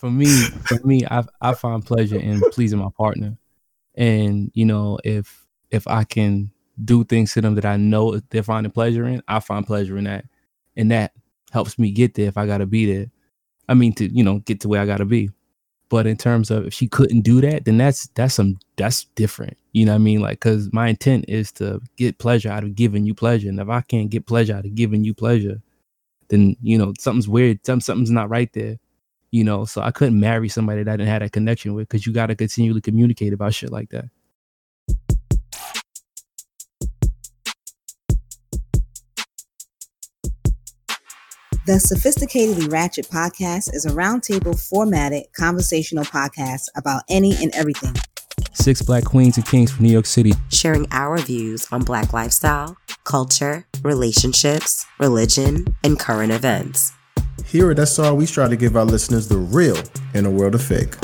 for me, for me, I I find pleasure in pleasing my partner, and you know, if if I can do things to them that I know they're finding pleasure in, I find pleasure in that, and that helps me get there if I gotta be there. I mean, to you know, get to where I gotta be. But in terms of if she couldn't do that, then that's that's some that's different. You know what I mean? Like, cause my intent is to get pleasure out of giving you pleasure, and if I can't get pleasure out of giving you pleasure, then you know something's weird. Some something's not right there. You know, so I couldn't marry somebody that I didn't have that connection with, because you got to continually communicate about shit like that. The Sophisticatedly Ratchet podcast is a roundtable formatted conversational podcast about any and everything. Six black queens and kings from New York City. sharing our views on Black lifestyle, culture, relationships, religion, and current events. Here at SR, we try to give our listeners the real in a world of fake.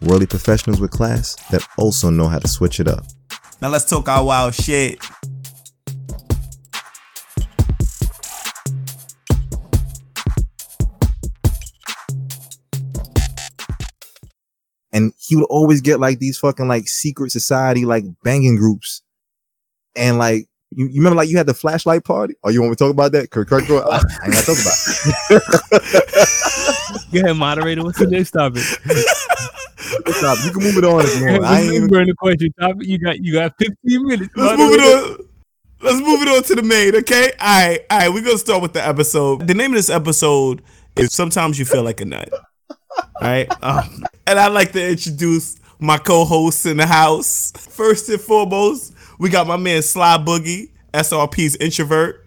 Worldly professionals with class that also know how to switch it up. Now let's talk our wild shit. And he would always get like these fucking like secret society like banging groups. And like you, you remember like you had the flashlight party? Oh, you want me to talk about that? Kirk, Kirk, go- I ain't gotta talk about it. Go ahead, moderator. What's the next topic? Stop. It. You can move it on if you want. I ain't even the question topic. You got you got 15 minutes. Let's move it on. Let's move it on to the main, okay? All right, all right. We're gonna start with the episode. The name of this episode is "Sometimes You Feel Like a Nut." All right, um, and I'd like to introduce my co-hosts in the house. First and foremost, we got my man Sly Boogie, SRP's introvert.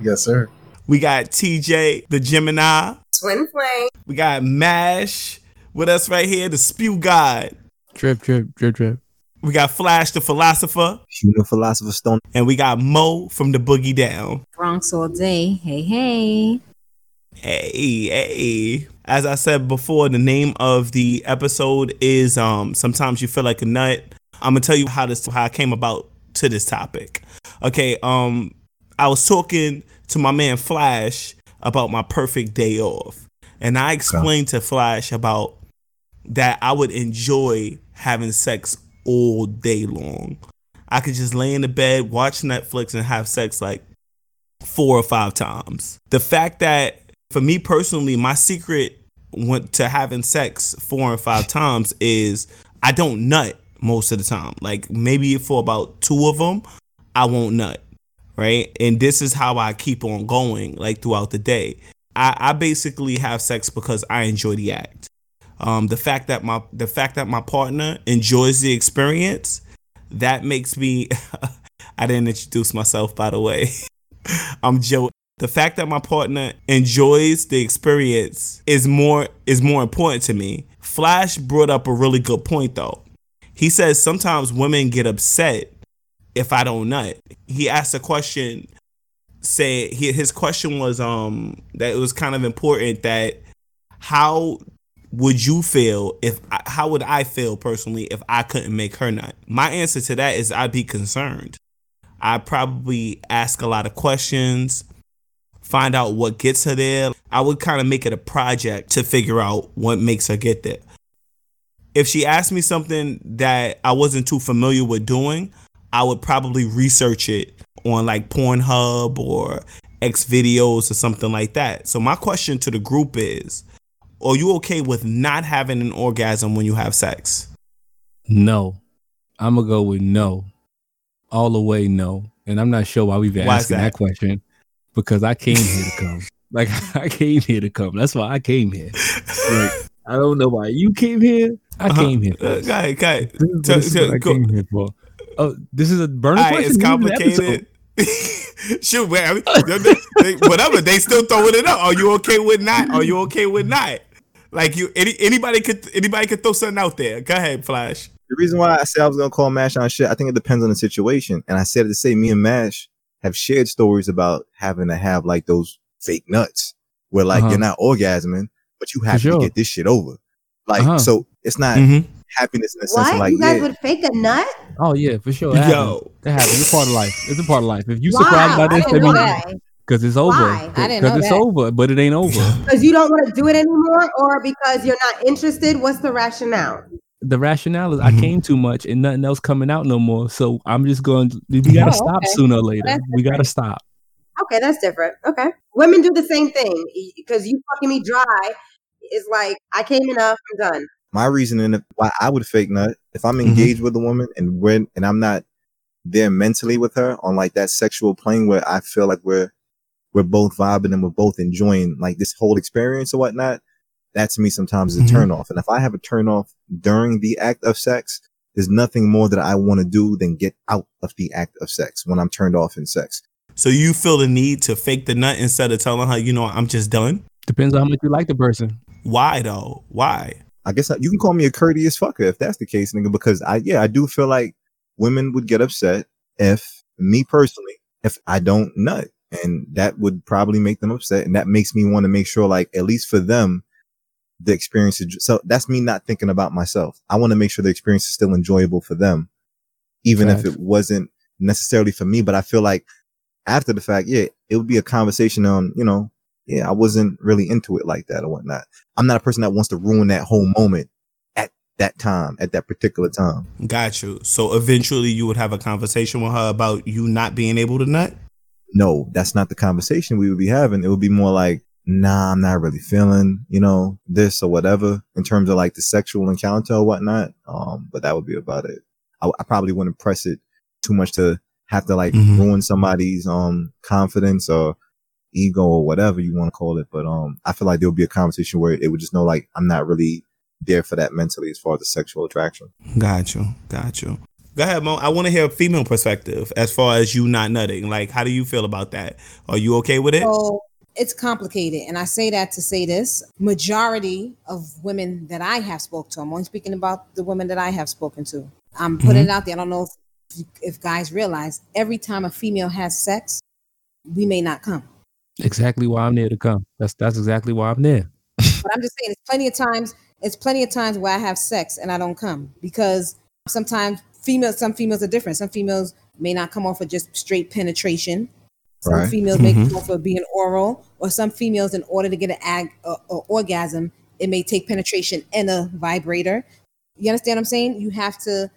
Yes, sir. We got TJ, the Gemini. Twin flame. We got Mash with us right here, the Spew God. Drip, drip, drip, drip. We got Flash, the philosopher, human philosopher stone. and we got Mo from the Boogie Down. Bronx all day. Hey, hey. Hey, hey. As I said before, the name of the episode is um sometimes you feel like a nut. I'm gonna tell you how this how I came about to this topic. Okay, um I was talking to my man Flash about my perfect day off. And I explained to Flash about that I would enjoy having sex all day long. I could just lay in the bed, watch Netflix, and have sex like four or five times. The fact that for me personally, my secret went to having sex four and five times is I don't nut most of the time. Like maybe for about two of them, I won't nut. Right. And this is how I keep on going like throughout the day. I, I basically have sex because I enjoy the act. Um, the fact that my the fact that my partner enjoys the experience, that makes me I didn't introduce myself by the way. I'm Joe. The fact that my partner enjoys the experience is more is more important to me. Flash brought up a really good point though. He says sometimes women get upset if I don't nut. He asked a question say he, his question was um that it was kind of important that how would you feel if how would I feel personally if I couldn't make her nut? My answer to that is I'd be concerned. I'd probably ask a lot of questions, find out what gets her there. I would kind of make it a project to figure out what makes her get there. If she asked me something that I wasn't too familiar with doing, I would probably research it on like Pornhub or X videos or something like that. So my question to the group is, are you okay with not having an orgasm when you have sex? No, I'm gonna go with no, all the way no. And I'm not sure why we've been Why asking that? that? question because I came here to come. Like I came here to come. That's why I came here. Like I don't know why you came here. I Uh-huh. came here. For Uh, this. go ahead, go ahead. This is, Tell- is tell- what I go- came here for. Oh, this is a burning All right, question. it's This is an episode. complicated. Shoot, man, I mean, they- they- whatever. They still throwing it up. Are you okay with not? Are you okay with not? Like you, any anybody could anybody could throw something out there. Go ahead, Flash. The reason why I said I was gonna call Mash on shit, I think it depends on the situation. And I said to say me and Mash have shared stories about having to have like those fake nuts where like Uh-huh. you're not orgasming, but you have sure. to get this shit over. Like Uh-huh. so it's not Mhm. happiness in the sense What? of like you guys yeah, would fake a nut? Oh yeah, for sure. That happens. Yo, That happens. It's a part of life. It's a part of life. If you wow, surprised by this, didn't that means. Because it's over. Why? I didn't know Because it's that. over, but it ain't over. Because you don't want to do it anymore, or because you're not interested. What's the rationale? the rationale is Mhm. I came too much and nothing else coming out no more. So I'm just going. We gotta Oh, stop okay. sooner or later. That's We gotta stop. Okay, that's different. Okay, women do the same thing because you fucking me dry. Is like I came enough. I'm done. My reasoning of why I would fake nut if I'm Mhm. engaged with a woman and when and I'm not there mentally with her on like that sexual plane where I feel like we're we're both vibing and we're both enjoying like this whole experience or whatnot. That to me sometimes is a Mhm. turn off. And if I have a turn off during the act of sex, there's nothing more that I want to do than get out of the act of sex when I'm turned off in sex. So you feel the need to fake the nut instead of telling her, you know, I'm just done. Depends on how much you like the person. Why though? Why? I guess you can call me a courteous fucker if that's the case, nigga, because I, yeah, I do feel like women would get upset if me personally, if I don't nut and that would probably make them upset. And that makes me want to make sure, like, at least for them, the experience is, so that's me not thinking about myself. I want to make sure the experience is still enjoyable for them, even if it wasn't necessarily for me. But I feel like after the fact, yeah, it would be a conversation on, you know, yeah, I wasn't really into it like that or whatnot. I'm not a person that wants to ruin that whole moment at that time, at that particular time. Got you. So eventually you would have a conversation with her about you not being able to nut. No, that's not the conversation we would be having. It would be more like, nah, I'm not really feeling, you know, this or whatever in terms of like the sexual encounter or whatnot. Um, but that would be about it. I, I probably wouldn't press it too much to have to like Mhm. ruin somebody's, um, confidence or ego or whatever you want to call it. But, um, I feel like there would be a conversation where it would just know like, I'm not really there for that mentally as far as the sexual attraction. Got you. Got you. Go ahead, Mo. I want to hear a female perspective as far as you not nutting. Like, how do you feel about that? Are you okay with it? So it's complicated, and I say that to say this: majority of women that I have spoke to, I'm only speaking about the women that I have spoken to. I'm putting it out there. I don't know if if guys realize every time a female has sex, we may not come. Exactly why I'm there to come. That's that's exactly why I'm there. But I'm just saying, it's plenty of times. It's plenty of times where I have sex and I don't come because sometimes females, some females are different. Some females may not come off of just straight penetration. Some Right. females may Mhm. come off of being oral, or some females, in order to get an ag, uh, uh, orgasm, it may take penetration and a vibrator. You understand what I'm saying? You have to,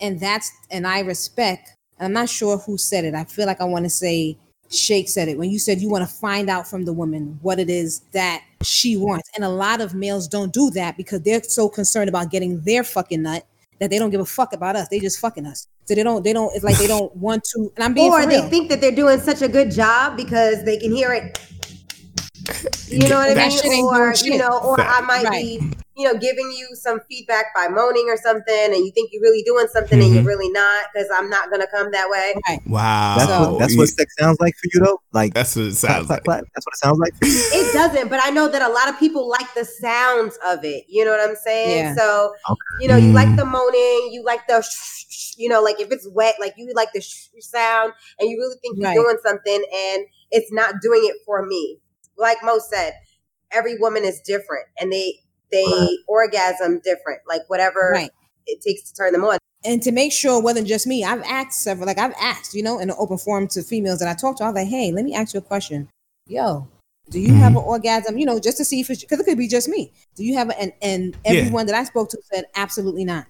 and that's, and I respect. And I'm not sure who said it. I feel like I want to say Shake said it when you said you want to find out from the woman what it is that she wants. And a lot of males don't do that because they're so concerned about getting their fucking nut that they don't give a fuck about us. They just fucking us. So they don't, they don't, it's like they don't want to. And I'm being or they think that they're doing such a good job because they can hear it. You know what I mean? Or you know, or I might Right. be, you know, giving you some feedback by moaning or something, and you think you're really doing something, and Mhm. you're really not because I'm not gonna come that way. right. Wow. That's So- what, that's what sex sounds like for you though. Like, That's what it sounds clap, like. clap. That's what it sounds like. It doesn't, but I know that a lot of people like the sounds of it. You know what I'm saying? Yeah. So, Okay. you know, you Mm. like the moaning, you like the, sh- sh- you know, like if it's wet, like you like the sh- sound, and you really think you're Right. doing something, and it's not doing it for me. Like Mo said, every woman is different, and they they orgasm different. Like whatever Right. it takes to turn them on. and to make sure it wasn't just me, I've asked several, like I've asked, you know, in an open forum to females that I talked to, I was like, hey, let me ask you a question. Yo, do you have mm-hmm. an orgasm? You know, just to see if it's because it could be just me. Do you have an, and and Yeah. everyone that I spoke to said absolutely not.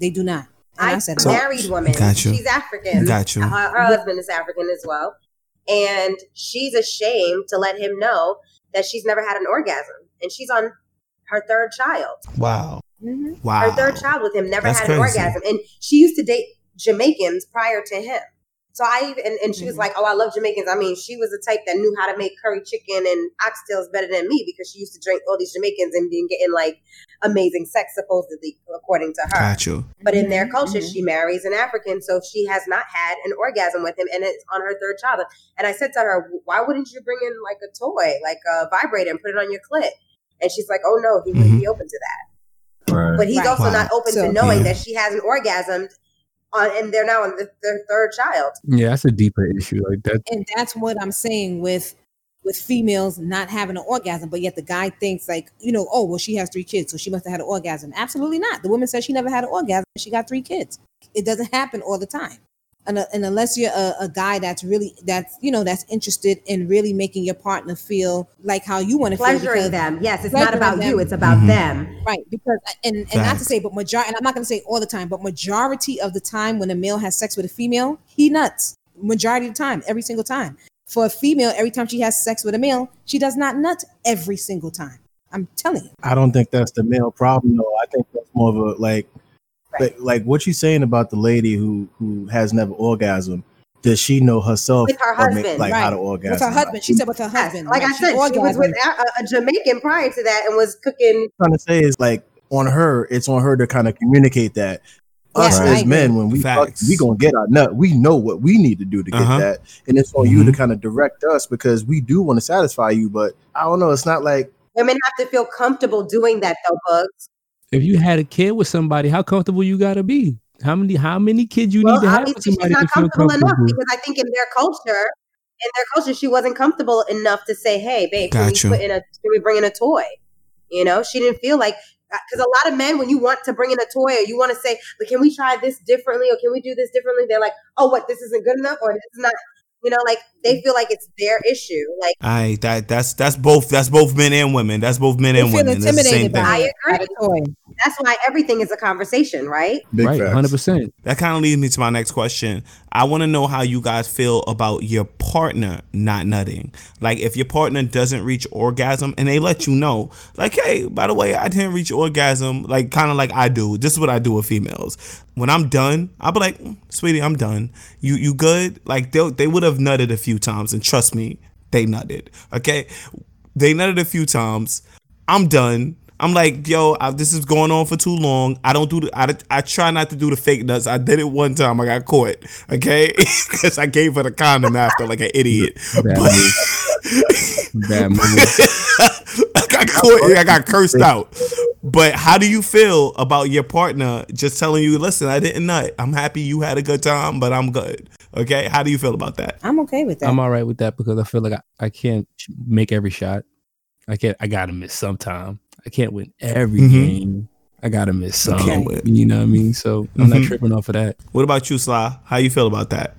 They do not. And I, I, said, So- married woman. Got you. She's African. Got you. Her, her husband is African as well. And she's ashamed to let him know that she's never had an orgasm. And she's on her third child. Wow. Mhm. Wow. Her third child with him never That's had an crazy. orgasm. And she used to date Jamaicans prior to him. So I even, and, and she was Mhm. like, Oh, I love Jamaicans. I mean, she was the type that knew how to make curry chicken and oxtails better than me because she used to drink all these Jamaicans and been getting like amazing sex, supposedly, according to her. Got you. But in their Mhm, culture, mhm. she marries an African, so she has not had an orgasm with him, and it's on her third child. And I said to her, "Why wouldn't you bring in like a toy, like a vibrator, and put it on your clit?" And she's like, "Oh no, he wouldn't be mm-hmm. open to that." Right. But he's Right. also Wow. not open So- to knowing Yeah. that she hasn't orgasmed, on, and they're now on the, their third child. Yeah, that's a deeper issue. Like that. and that's what I'm saying with with females not having an orgasm, but yet the guy thinks like, you know, oh well, she has three kids, so she must have had an orgasm. Absolutely not. The woman says she never had an orgasm. She got three kids. It doesn't happen all the time. And, uh, and unless you're a, a guy that's really that's you know that's interested in really making your partner feel like how you want to feel Pleasuring because- them. Yes, it's not Pleasuring about you, it's about Mhm. them. Right, because and and not to say, but majority, and I'm not going to say all the time, but majority of the time when a male has sex with a female, he nuts. Majority of the time, every single time. For a female, every time she has sex with a male, she does not nut every single time. I'm telling you. I don't think that's the male problem though. I think that's more of a like like, like what you saying about the lady who who has never orgasm. Does she know herself With her or ma- husband, like how to orgasm? With her husband, she said with her Yes. husband. Like I said, she was with a, a Jamaican prior to that and was cooking. I'm trying to say is like on her, it's on her to kind of communicate that. Us Yes, as men, when we fuck, Facts. we gonna get our nut. We know what we need to do to get Uh-huh. that, and it's on you to Mhm. kind of direct us because we do want to satisfy you. But I don't know. It's not like Women have to feel comfortable doing that, though, Bugs. If you had a kid with somebody, how comfortable you gotta be? How many how many kids you Well, need to have with obviously, she's somebody not to feel comfortable enough comfortable? because I think in their culture, in their culture, she wasn't comfortable enough to say, "Hey, babe, can Gotcha. we put in a, can we bring in a toy?" You know, she didn't feel like uh, because a lot of men, when you want to bring in a toy or you want to say, "But can we try this differently or can we do this differently?" They're like, "Oh, what? This isn't good enough or this is not." You know, like they mm. feel like it's their issue. Like I that that's that's both that's both men and women. That's both men They and feel women. That's the same intimidated thing. by I agree. toy. that's why everything is a conversation, right? Big right, hundred percent. That kind of leads me to my next question. I want to know how you guys feel about your partner not nutting. Like if your partner doesn't reach orgasm and they let you know, like, hey, by the way, I didn't reach orgasm, like kind of like I do. This is what I do with females. When I'm done, I'll be like, "Mm, sweetie, I'm done. You you good? Like they they would have nutted a few times, and trust me, they nutted. Okay, they nutted a few times. I'm done. I'm like, yo, I, this is going on for too long. I don't do the, I, I try not to do the fake nuts. I did it one time. I got caught. Okay. Cause I gave her the condom after like an idiot. Bad But- Bad move. I got caught. I got cursed out. But how do you feel about your partner just telling you, listen, I didn't nut. I'm happy you had a good time, but I'm good. Okay. How do you feel about that? I'm okay with that. I'm all right with that because I feel like I, I can't make every shot. I can't. I gotta miss sometime. I can't win every Mhm. game. I gotta miss some. can't. You know what I mean? So I'm not Mhm. tripping off of that. What about you, Sly? How you feel about that?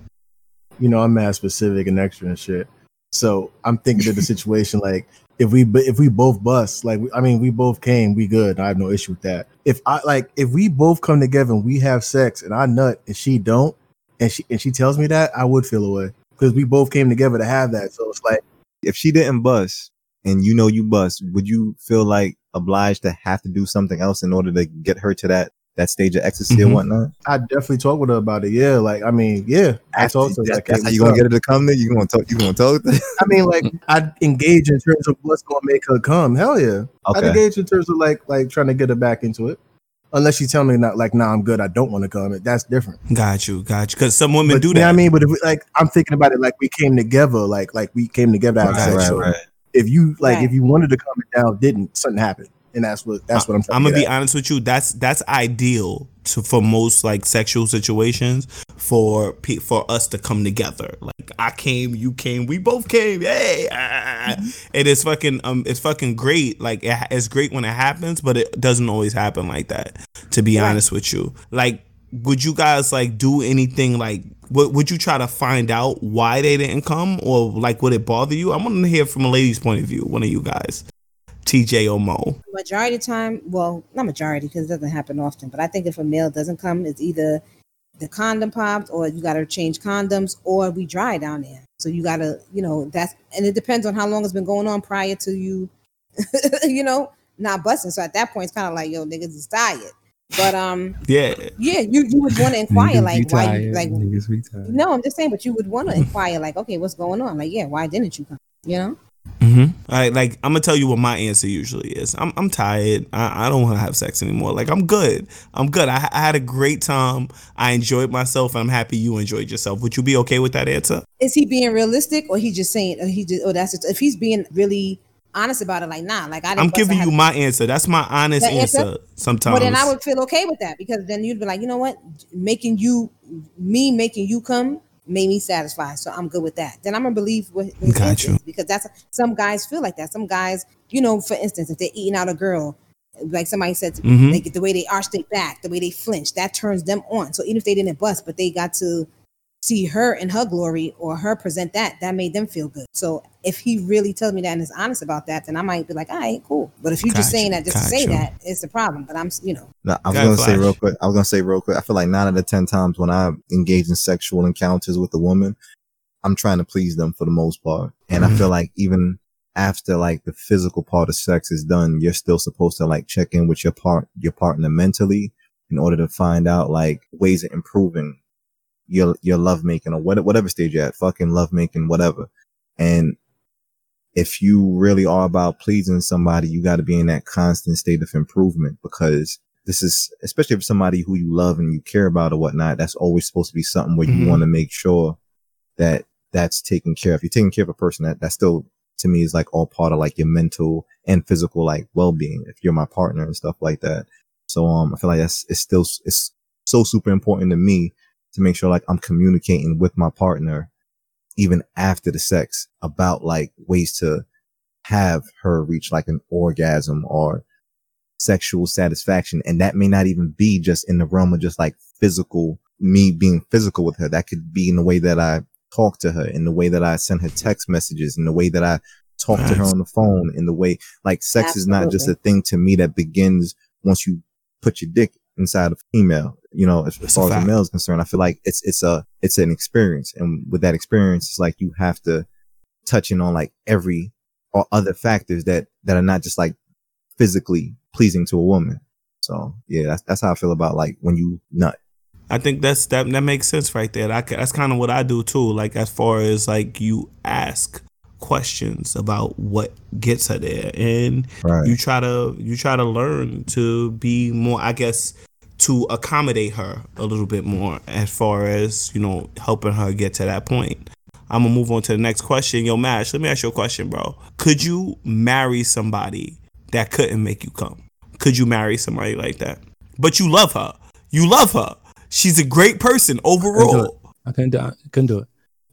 you know, I'm mad specific and extra and shit. So I'm thinking of the situation like if we if we both bust, like I mean, we both came, we good. I have no issue with that. If I like if we both come together and we have sex and I nut and she don't, and she and she tells me that, I would feel away because we both came together to have that. So it's like If she didn't bust and you know you bust, would you feel like obliged to have to do something else in order to get her to that that stage of ecstasy Mhm. or whatnot? I definitely talk with her about it. Yeah, like I mean, yeah, I That's, talk to her. that's, that's how you gonna get her to come there. You gonna talk? You gonna talk? I mean, like I engage in terms of what's gonna make her come. Hell yeah. I'd engage in terms of like like trying to get her back into it. Unless you tell me not like, nah, I'm good. I don't want to come. That's different. Got you. Got you. Cause some women But, do you know that. what I mean, but if we, like I'm thinking about it, like we came together, like like we came together. Right, right, right. If you like, Right. if you wanted to come it down, didn't something happened, and that's what that's what I'm. Trying I'm gonna be at. honest with you. That's that's ideal to for most like sexual situations for pe- for us to come together. Like I came, you came, we both came. Hey, ah. it is fucking um, it's fucking great. Like it, it's great when it happens, but it doesn't always happen like that. To be Right. honest with you, like would you guys like do anything like? Would, would you try to find out why they didn't come, or like would it bother you? I want to hear from a lady's point of view. One of you guys, TJ or Mo. majority of time, well, not majority because it doesn't happen often, but I think if a male doesn't come, it's either the condom popped or you got to change condoms or we dry down there. So you got to, you know, that's, and it depends on how long it's been going on prior to you, you know, not busting. So at that point, it's kind of like, yo, niggas is tired. But, um, Yeah, yeah, you, you would want to inquire, Niggas like, why, you, like, Niggas be tired. no, I'm just saying, but you would want to inquire, like, okay, what's going on? Like, yeah, why didn't you come? You know? Mm-hmm. All right, like I'm gonna tell you what my answer usually is. I'm I'm tired. I, I don't want to have sex anymore. Like I'm good. I'm good. I, I had a great time. I enjoyed myself. and I'm happy you enjoyed yourself. Would you be okay with that answer? is he being realistic or he just saying or he just or that's just if he's being really honest about it like nah like i didn't I'm giving you my answer. That's my honest answer? answer. Sometimes. well then i would feel okay with that because then you'd be like you know what making you me making you come made me satisfied so i'm good with that then i'm gonna believe what Got you. because that's some guys feel like that some guys you know for instance if they're eating out a girl like somebody said Mhm. they get the way they arch their back the way they flinch that turns them on so even if they didn't bust but they got to see her in her glory or her present that, that made them feel good. So if he really tells me that and is honest about that, then I might be like, all right, cool. But if you're just saying that just to say that, it's a problem. But I'm, you know, No, I was Go gonna ahead, say real quick. I was gonna say real quick. I feel like nine out of ten times when I engage in sexual encounters with a woman, I'm trying to please them for the most part, and Mhm. I feel like even after like the physical part of sex is done, you're still supposed to like check in with your part your partner mentally in order to find out like ways of improving your your love making or what, whatever stage you're at, fucking love making, whatever. And if you really are about pleasing somebody, you got to be in that constant state of improvement because this is, especially if somebody who you love and you care about or whatnot, that's always supposed to be something where Mhm. you want to make sure that that's taken care of. You're taking care of a person that, that still to me is like all part of like your mental and physical like well-being if you're my partner and stuff like that. So, um, I feel like that's, it's still, it's so super important to me to make sure like I'm communicating with my partner even after the sex about like ways to have her reach like an orgasm or sexual satisfaction. And that may not even be just in the realm of just like physical, me being physical with her. That could be in the way that I talk to her, in the way that I send her text messages, in the way that I talk to her on the phone, in the way like sex is not just a thing to me that begins once you put your dick inside of female. You know, as, as far as the male is concerned, I feel like it's it's a it's an experience, and with that experience, it's like you have to touch in on like every or other factors that that are not just like physically pleasing to a woman. So yeah, that's that's how I feel about like when you nut. I think that's that that makes sense right there. I, that's kind of what I do too. Like as far as like you ask questions about what gets her there, and Right. you try to you try to learn to be more. I guess to accommodate her a little bit more as far as you know helping her get to that point. I'm gonna move on to the next question. Yo, Mash, let me ask you a question, bro. Could you marry somebody that couldn't make you come? Could you marry somebody like that? But you love her. You love her. She's a great person overall. I couldn't do it. I couldn't do it.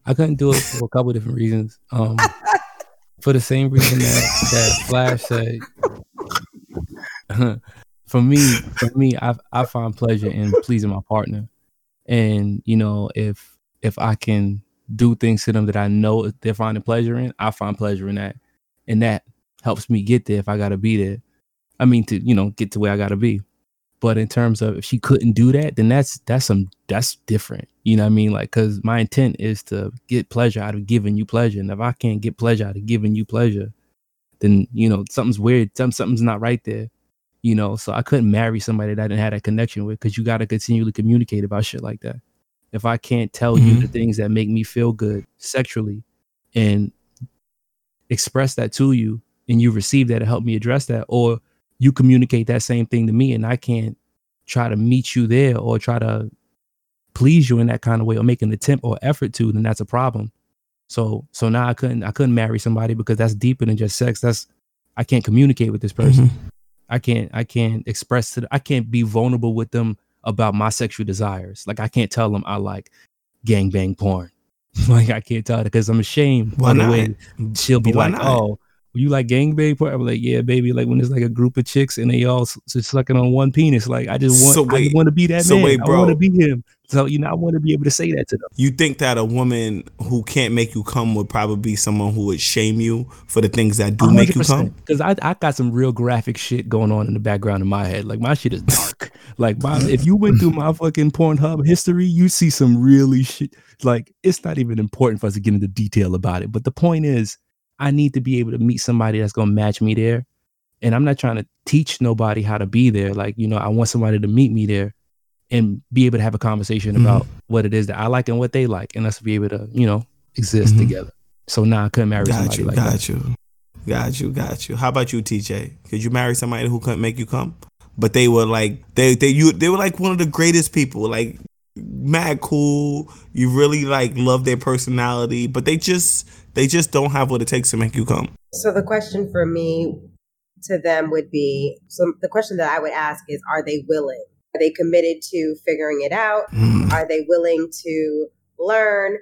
I couldn't do it for a couple of different reasons. Um, for the same reason that that Flash said. for me, for me, I I find pleasure in pleasing my partner, and you know if if I can do things to them that I know they're finding pleasure in, I find pleasure in that, and that helps me get there if I gotta be there. I mean to you know get to where I gotta be. But in terms of if she couldn't do that, then that's that's some that's different. You know what I mean? Like, cause my intent is to get pleasure out of giving you pleasure, and if I can't get pleasure out of giving you pleasure, then you know something's weird. Some something's not right there. You know, so I couldn't marry somebody that I didn't have that connection with, because you got to continually communicate about shit like that. If I can't tell you Mhm. the things that make me feel good sexually, and express that to you, and you receive that to help me address that, or you communicate that same thing to me and I can't try to meet you there or try to please you in that kind of way or make an attempt or effort to, then that's a problem. So so now I couldn't I couldn't marry somebody because that's deeper than just sex. That's I can't communicate with this person. I can't I can't express to them, I can't be vulnerable with them about my sexual desires. Like I can't tell them I like gangbang porn. like I can't tell her because I'm ashamed Why by the not? way she'll be why like, not? "Oh, you like gangbang porn?" I'm like, "Yeah, baby." Like when there's like a group of chicks and they all s- s- sucking on one penis. Like I just want, So I wait. just want to be that So man. wait, I want to be him. So you know, I want to be able to say that to them. You think that a woman who can't make you come would probably be someone who would shame you for the things that do make you come? Because I, I got some real graphic shit going on in the background in my head. Like my shit is dark. like my, if you went through my fucking Pornhub history, you see some really shit. Like it's not even important for us to get into detail about it. But the point is, I need to be able to meet somebody that's gonna match me there. And I'm not trying to teach nobody how to be there. Like you know, I want somebody to meet me there and be able to have a conversation Mhm. about what it is that I like and what they like, and us be able to you know exist Mhm. together. So now I couldn't marry Got somebody you, like got that. you, got you, got you. How about you, TJ? Could you marry somebody who couldn't make you come, but they were like they they you they were like one of the greatest people, like mad cool. You really like love their personality, but they just they just don't have what it takes to make you come. So the question for me to them would be so the question that I would ask is are they willing? Are they committed to figuring it out? Mm. Are they willing to learn?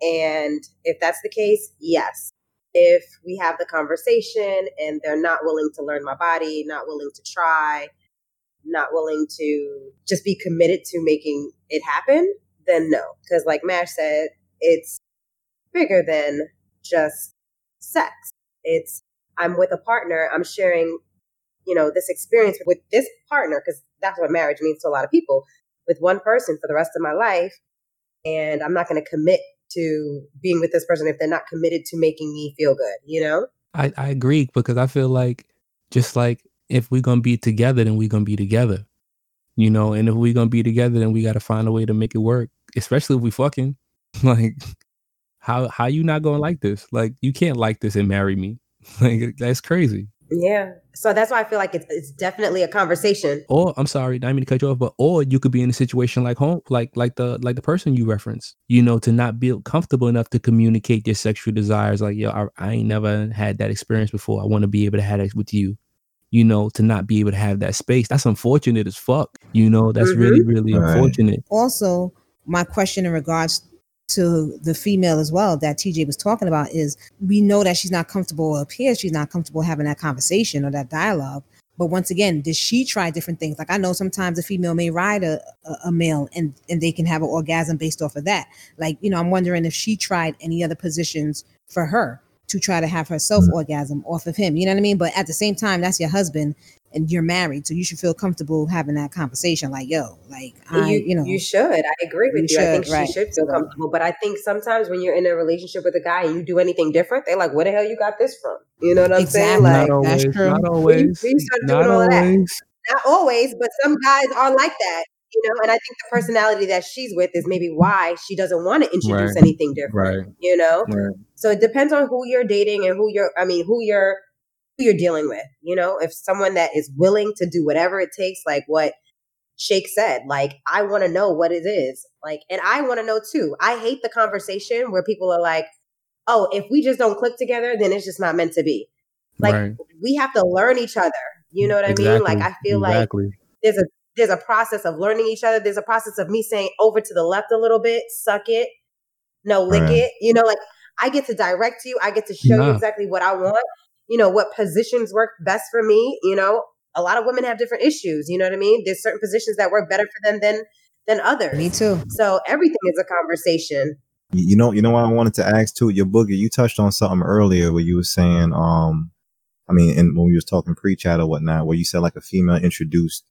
And if that's the case, yes. If we have the conversation and they're not willing to learn my body, not willing to try, not willing to just be committed to making it happen, then no. Because, like Mash said, it's bigger than just sex. It's I'm with a partner, I'm sharing, you know, this experience with this partner, because that's what marriage means to a lot of people, with one person for the rest of my life. And I'm not going to commit to being with this person if they're not committed to making me feel good, you know? I, I agree because I feel like just like if we're gonna be together, then we're gonna be together. You know, and if we're gonna be together, then we gotta find a way to make it work. Especially if we fucking like how how you not gonna like this? Like you can't like this and marry me. Like that's crazy. Yeah. So that's why I feel like it's, it's definitely a conversation. Or I'm sorry, I mean to cut you off, but or you could be in a situation like home, like like the like the person you referenced. You know, to not be comfortable enough to communicate your sexual desires. Like, yo, I, I ain't never had that experience before. I want to be able to have it with you. You know, to not be able to have that space. That's unfortunate as fuck. You know, that's Mhm. really really Right. unfortunate. also my question in regards to the female as well that TJ was talking about is we know that she's not comfortable up here. She's not comfortable having that conversation or that dialogue. But once again did she try different things? Like I know sometimes a female may ride a, a, a male and and they can have an orgasm based off of that. Like you know I'm wondering if she tried any other positions for her to try to have herself mm-hmm. orgasm off of him. You know what I mean? But at the same time that's your husband and you're married so you should feel comfortable having that conversation like yo like I you, you know you should. I agree with You you. I think should, right. she should feel comfortable. But I think sometimes when you're in a relationship with a guy and you do anything different, they're like, "Where the hell you got this from?" You know what I'm saying? Like, not that's always, true. not when you, always, you start doing not all of that, always. not always, but some guys are like that. You know, and I think the personality that she's with is maybe why she doesn't want to introduce Right. anything different. Right. You know, Right. so it depends on who you're dating and who you're. I mean, who you're who you're dealing with. You know, if someone that is willing to do whatever it takes, like what Shake said, like I want to know what it is, like, and I want to know too. I hate the conversation where people are like, "Oh, if we just don't click together, then it's just not meant to be." Like right. we have to learn each other. You know what I mean? Like I feel like there's a there's a process of learning each other. There's a process of me saying over to the left a little bit, suck it, no lick Right. it. You know, like I get to direct you. I get to show you exactly what I want. You know what positions work best for me. You know, a lot of women have different issues. You know what I mean? There's certain positions that work better for them than than others. me too So everything is a conversation. You you know, you know what I wanted to ask too. Your boogie, you touched on something earlier where you were saying, um, I mean, and when we was talking pre-chat or whatnot, where you said like a female introduced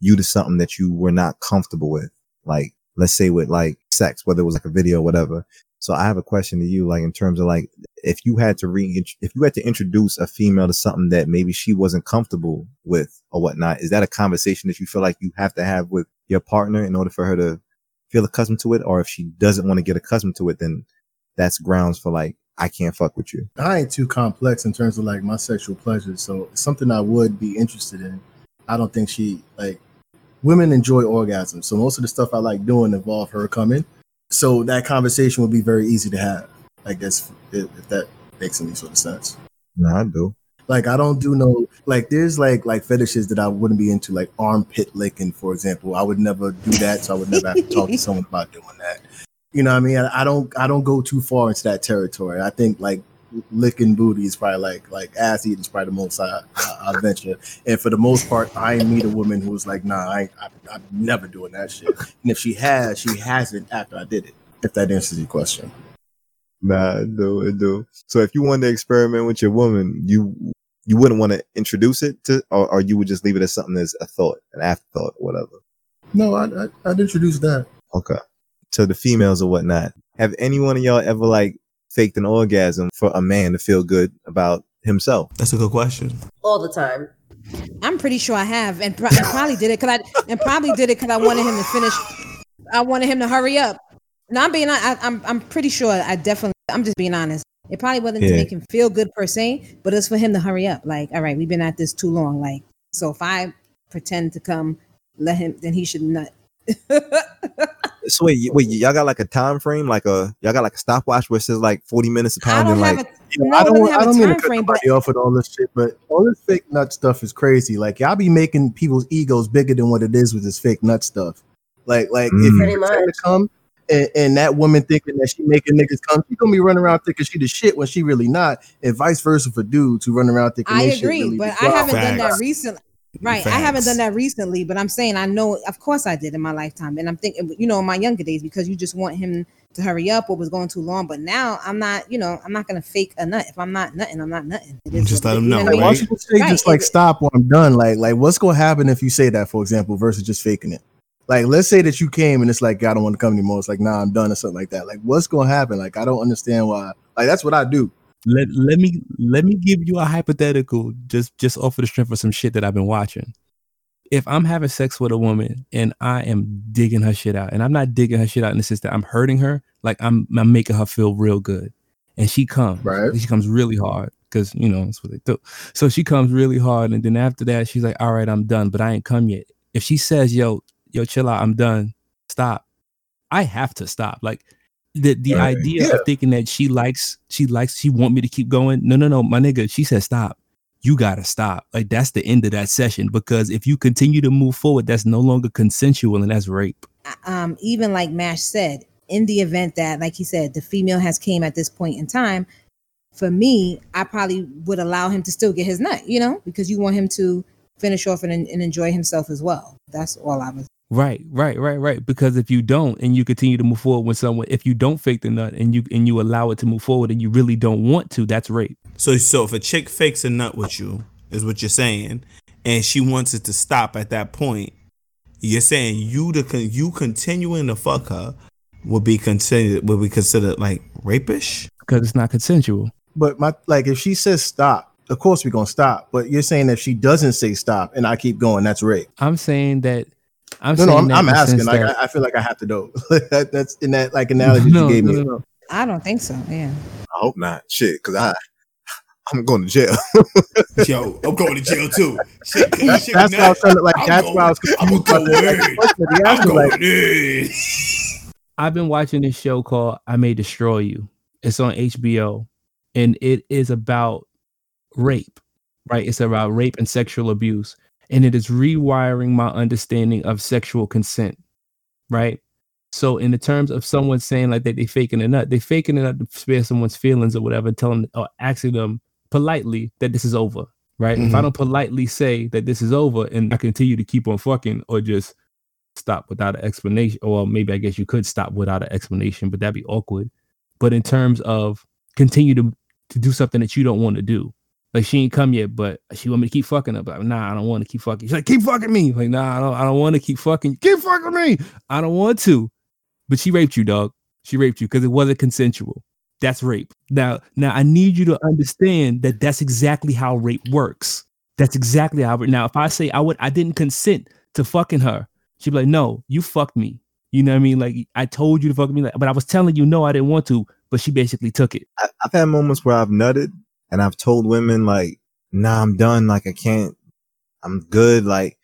you to something that you were not comfortable with, like let's say with like sex, whether it was like a video or whatever. So I have a question to you, like in terms of like if you had to re if you had to introduce a female to something that maybe she wasn't comfortable with or whatnot, is that a conversation that you feel like you have to have with your partner in order for her to feel accustomed to it? Or if she doesn't want to get accustomed to it, then that's grounds for like, I can't fuck with you. I ain't too complex in terms of like my sexual pleasure. So something I would be interested in. I don't think she like women enjoy orgasms. So most of the stuff I like doing involve her coming. So that conversation would be very easy to have. I guess if, if that makes any sort of sense. No, I do. Like I don't do no like there's like like fetishes that I wouldn't be into like armpit licking for example. I would never do that, so I would never have to talk to someone about doing that. You know what I mean? I, I don't I don't go too far into that territory. I think like licking booty is probably like like ass eating is probably the most I, I, I venture. And for the most part, I meet a woman who was like, nah, I, I I'm never doing that shit. And if she has, she hasn't after I did it. If that answers your question. Nah, it do, it do. So if you wanted to experiment with your woman, you you wouldn't want to introduce it to, or, or you would just leave it as something as a thought, an afterthought, whatever. No, I, I I'd introduce that. Okay. To the females or whatnot, have any one of y'all ever like faked an orgasm for a man to feel good about himself? That's a good question. all the time. I'm pretty sure I have, and, pro- and probably did it because I and probably did it because I wanted him to finish. I wanted him to hurry up. No, I'm being. I, I'm. I'm pretty sure. I definitely. I'm just being honest. It probably wasn't to make him feel good per se, but it's for him to hurry up. Like, all right, we've been at this too long. Like, so if I pretend to come, let him. Then he should nut. So wait, wait, y'all got like a time frame, like a y'all got like a stopwatch where it says like forty minutes a I pound, don't and have like a. You know, No, I don't, doesn't have I a don't mean to time cut frame, but off with all this shit, but all this fake nut stuff is crazy. Like y'all be making people's egos bigger than what it is with this fake nut stuff. Like, like if Mm. you Pretty pretend much. to come and, and that woman thinking that she making niggas come, she gonna be running around thinking she the shit when she really not, and vice versa for dudes who run around thinking I they shit agree, really but I haven't done that recently. Right. I haven't done that recently, but I'm saying I know, of course, I did in my lifetime. And I'm thinking, you know, in my younger days, because you just want him to hurry up or was going too long. But now I'm not, you know, I'm not going to fake a nut. If I'm not nutting, I'm not nutting. It is Just let it- him know, what I Like, mean? why right? don't you just say Right, just like stop when I'm done? Like, like what's gonna happen if you say that, for example, versus just faking it? Like, let's say that you came and it's like, I don't want to come anymore. It's like, nah, I'm done or something like that. Like, what's gonna happen? Like, I don't understand why. Like, that's what I do. Let let me let me give you a hypothetical just just off of the strength of some shit that I've been watching. If I'm having sex with a woman and I am digging her shit out, and I'm not digging her shit out in the sense that I'm hurting her, like I'm I'm making her feel real good, and she comes, Right. She comes really hard because you know that's what they do. So she comes really hard, and then after that, she's like, "All right, I'm done," but I ain't come yet. If she says, "Yo, yo, chill out, I'm done," stop. I have to stop. Like the the Right. idea Yeah. of thinking that she likes she likes she want me to keep going. No, no, no, my nigga. She said stop. You gotta stop. Like that's the end of that session because if you continue to move forward, that's no longer consensual and that's rape. um, even like Mash said, in the event that, like he said, the female has came at this point in time, for me, I probably would allow him to still get his nut, you know, because you want him to finish off and, and enjoy himself as well. That's all I was. Right, right, right, right. Because if you don't and you continue to move forward with someone, if you don't fake the nut and you and you allow it to move forward and you really don't want to, that's rape. So, so if a chick fakes a nut with you, is what you're saying, and she wants it to stop at that point, you're saying you to con- you continuing to fuck her would be considered would be considered like rapish. Because it's not consensual. But my like, if she says stop, of course we're gonna stop. But you're saying if she doesn't say stop and I keep going, that's rape. I'm saying that I'm no, saying no, I'm, I'm asking. Like, that- I, I feel like I have to know. that, that's in that like analogy no, you gave no, me. no, no. I don't think so. Yeah. I hope not. Shit, because I I'm going to jail. Yo, I'm going to jail too. Shit, That's, that's why I was trying to like. I'm that's going- why I was I'm confused. gonna go. Like, in. the question that he asked I'm me, like, going in. I've been watching this show called I May Destroy You. It's on HBO and it is about rape, right? It's about rape and sexual abuse. And it is rewiring my understanding of sexual consent, right? So, in the terms of someone saying like that they faking a nut, they faking it nut to spare someone's feelings or whatever, telling or asking them politely that this is over, right? If I Mhm. don't politely say that this is over and I continue to keep on fucking or just stop without an explanation, or maybe I guess you could stop without an explanation, but that'd be awkward. But in terms of continue to to do something that you don't want to do, like she ain't come yet, but she want me to keep fucking her. But nah, I don't want to keep fucking. She's like, keep fucking me. Like, nah, I don't. I don't want to keep fucking. Keep fucking me. I don't want to. But she raped you, dog. She raped you because it wasn't consensual. That's rape. Now, now I need you to understand that that's exactly how rape works. That's exactly how. Now, if I say I would, I didn't consent to fucking her, she'd be like, "No, you fucked me." You know what I mean? Like I told you to fuck me, like, but I was telling you no, I didn't want to. But she basically took it. I've had moments where I've nutted and I've told women like, "Nah, I'm done. Like I can't. I'm good." Like,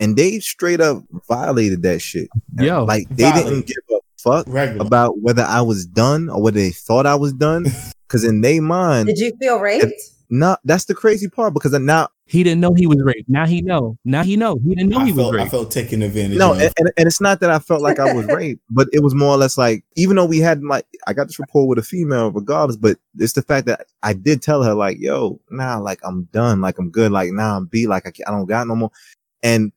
and they straight up violated that shit. Yo, Like they Violate. didn't give a fuck Regular. about whether I was done or whether they thought I was done. Because in their mind, Did you feel raped? Not that's the crazy part. Because now, he didn't know he was raped. Now he know. Now he know. He didn't know I he was felt, I raped. felt taken advantage no, of. and, and, and it's not that I felt like I was raped, but it was more or less like even though we had like I got this rapport with a female regardless, but it's the fact that I did tell her like, "Yo, nah, like I'm done, like I'm good, like now nah, I'm beat, like I, can't, I don't got no more," and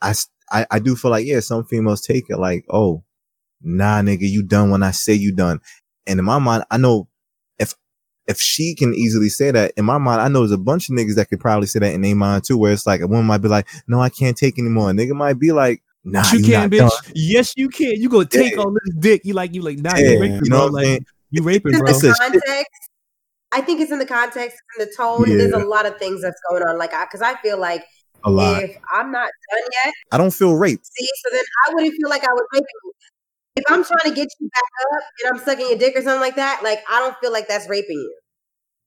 I, I I do feel like yeah, some females take it like, "Oh, nah, nigga, you done when I say you done," and in my mind, I know if if she can easily say that in my mind, I know there's a bunch of niggas that could probably say that in their mind too, where it's like a woman might be like, "No, I can't take anymore," a nigga might be like. Nah, you you can, not bitch. done. Yes, you can. You gonna take Yeah. all this dick. You like you like nah, Yeah, you raping, you know bro. what I'm Like saying? you raping, It's bro. in It's the context. I think it's in the context, it's in the tone. There's a lot of things that's going on. Like, I because I feel like A lot. if I'm not done yet, I don't feel raped. see, so then I wouldn't feel like I was raping you. If I'm trying to get you back up and I'm sucking your dick or something like that, like I don't feel like that's raping you.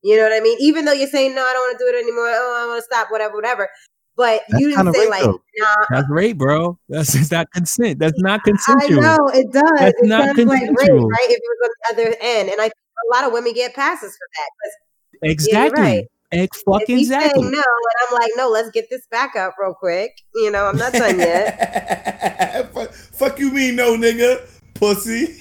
You know what I mean? Even though you're saying no, I don't want to do it anymore. Oh, I want to stop. Whatever, whatever. But That's you didn't say rape, like, though. nah. That's rape, bro. That's it's not consent. That's not I consensual. know it does. That's it not sounds like rape, right? If it was on the other end, and I think a lot of women get passes for that. Exactly. right. Ex fucking he's exactly. no, and I'm like, no, let's get this back up real quick. You know, I'm not done yet. fuck, fuck you mean no nigga, pussy.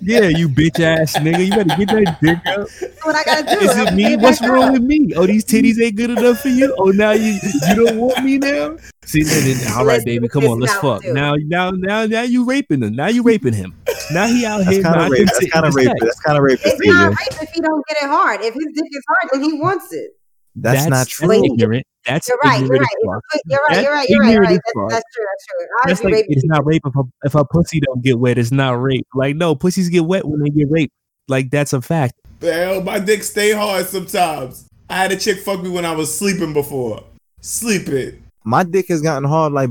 Yeah, you bitch ass nigga. You better get that dick up. What I gotta do. Is it me? What's wrong up. with me? Oh, these titties ain't good enough for you. Oh, now you you don't want me now. See, then, then, all right, baby, come on, let's fuck. too. Now, now, now, now you raping him. Now you raping him. Now he out That's here. kind of rape. That's kind of rape. That's kind of rapist. It's not rape if he don't get it hard. If his dick is hard, then he wants it. That's, not That's true. ignorant. That's You're right. You're right. as fuck. If- You're right. You're right. You're right. You're right. That's, that's true. That's true. That's like it's not rape if a, if a pussy don't get wet. It's not rape. Like no, pussies get wet when they get raped. Like that's a fact. Hell, my dick stay hard sometimes. I had a chick fuck me when I was sleeping before. Sleeping. My dick has gotten hard, like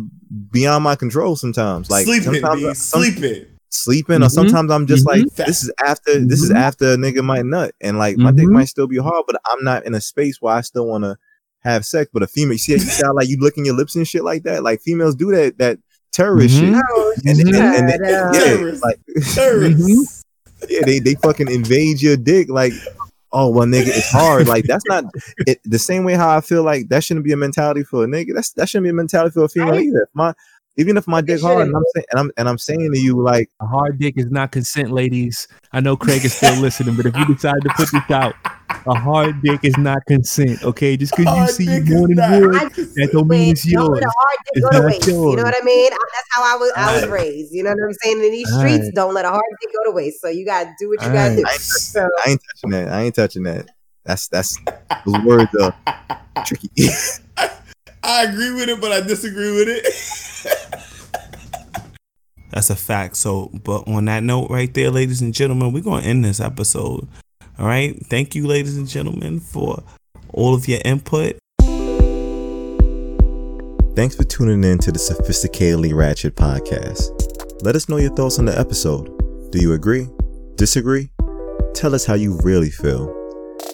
beyond my control. Sometimes, like sleeping, sometimes, B. some- Sleeping. sleeping, or sometimes I'm just like, Mhm. this is after, this is Mhm. after a nigga might nut, and like my dick Mhm. might still be hard, but I'm not in a space where I still want to have sex. But a female, you see, you sound like you licking your lips and shit like that. Like females do that, that terrorist shit. Oh, And, shit. and, and, uh, yeah, Terrorist. like Terrorists. yeah, they they fucking invade your dick. Like, oh well, nigga, it's hard. Like that's not it, the same way how I feel like that shouldn't be a mentality for a nigga. That's that shouldn't be a mentality for a female Right. either. My even if my dick hard, and I'm saying and I'm and I'm saying to you like, A hard dick is not consent, ladies. I know Craig is still listening, but if you decide to put this out, a hard dick is not consent. Okay, just because you see dick is morning not wood, that don't mean Wait, it's don't yours. let a hard dick It's go to not waste. You know what I mean? That's how I was. I was Alright. raised. You know what I'm saying? In these streets, Alright. don't let a hard dick go to waste. So you gotta do what you gotta do. Alright. So I ain't touching that. I ain't touching that. That's that's those words are tricky. I agree with it, but I disagree with it. That's a fact. So, but on that note, right there, ladies and gentlemen, we're gonna end this episode. All right. Thank you, ladies and gentlemen, for all of your input. Thanks for tuning in to the Sophisticatedly Ratchet podcast. Let us know your thoughts on the episode. Do you agree? Disagree? Tell us how you really feel.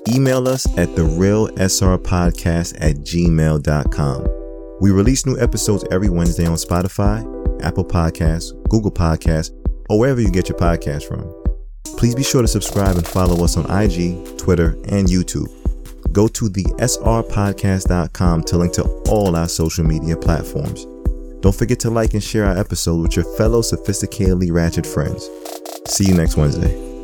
Email us at the real SR podcast at gmail.com. We release new episodes every Wednesday on Spotify, Apple Podcasts, Google Podcasts, or wherever you get your podcast from. Please be sure to subscribe and follow us on IG, Twitter, and YouTube. Go to the srpodcast.com to link to all our social media platforms. Don't forget to like and share our episode with your fellow sophisticatedly ratchet friends. See you next Wednesday.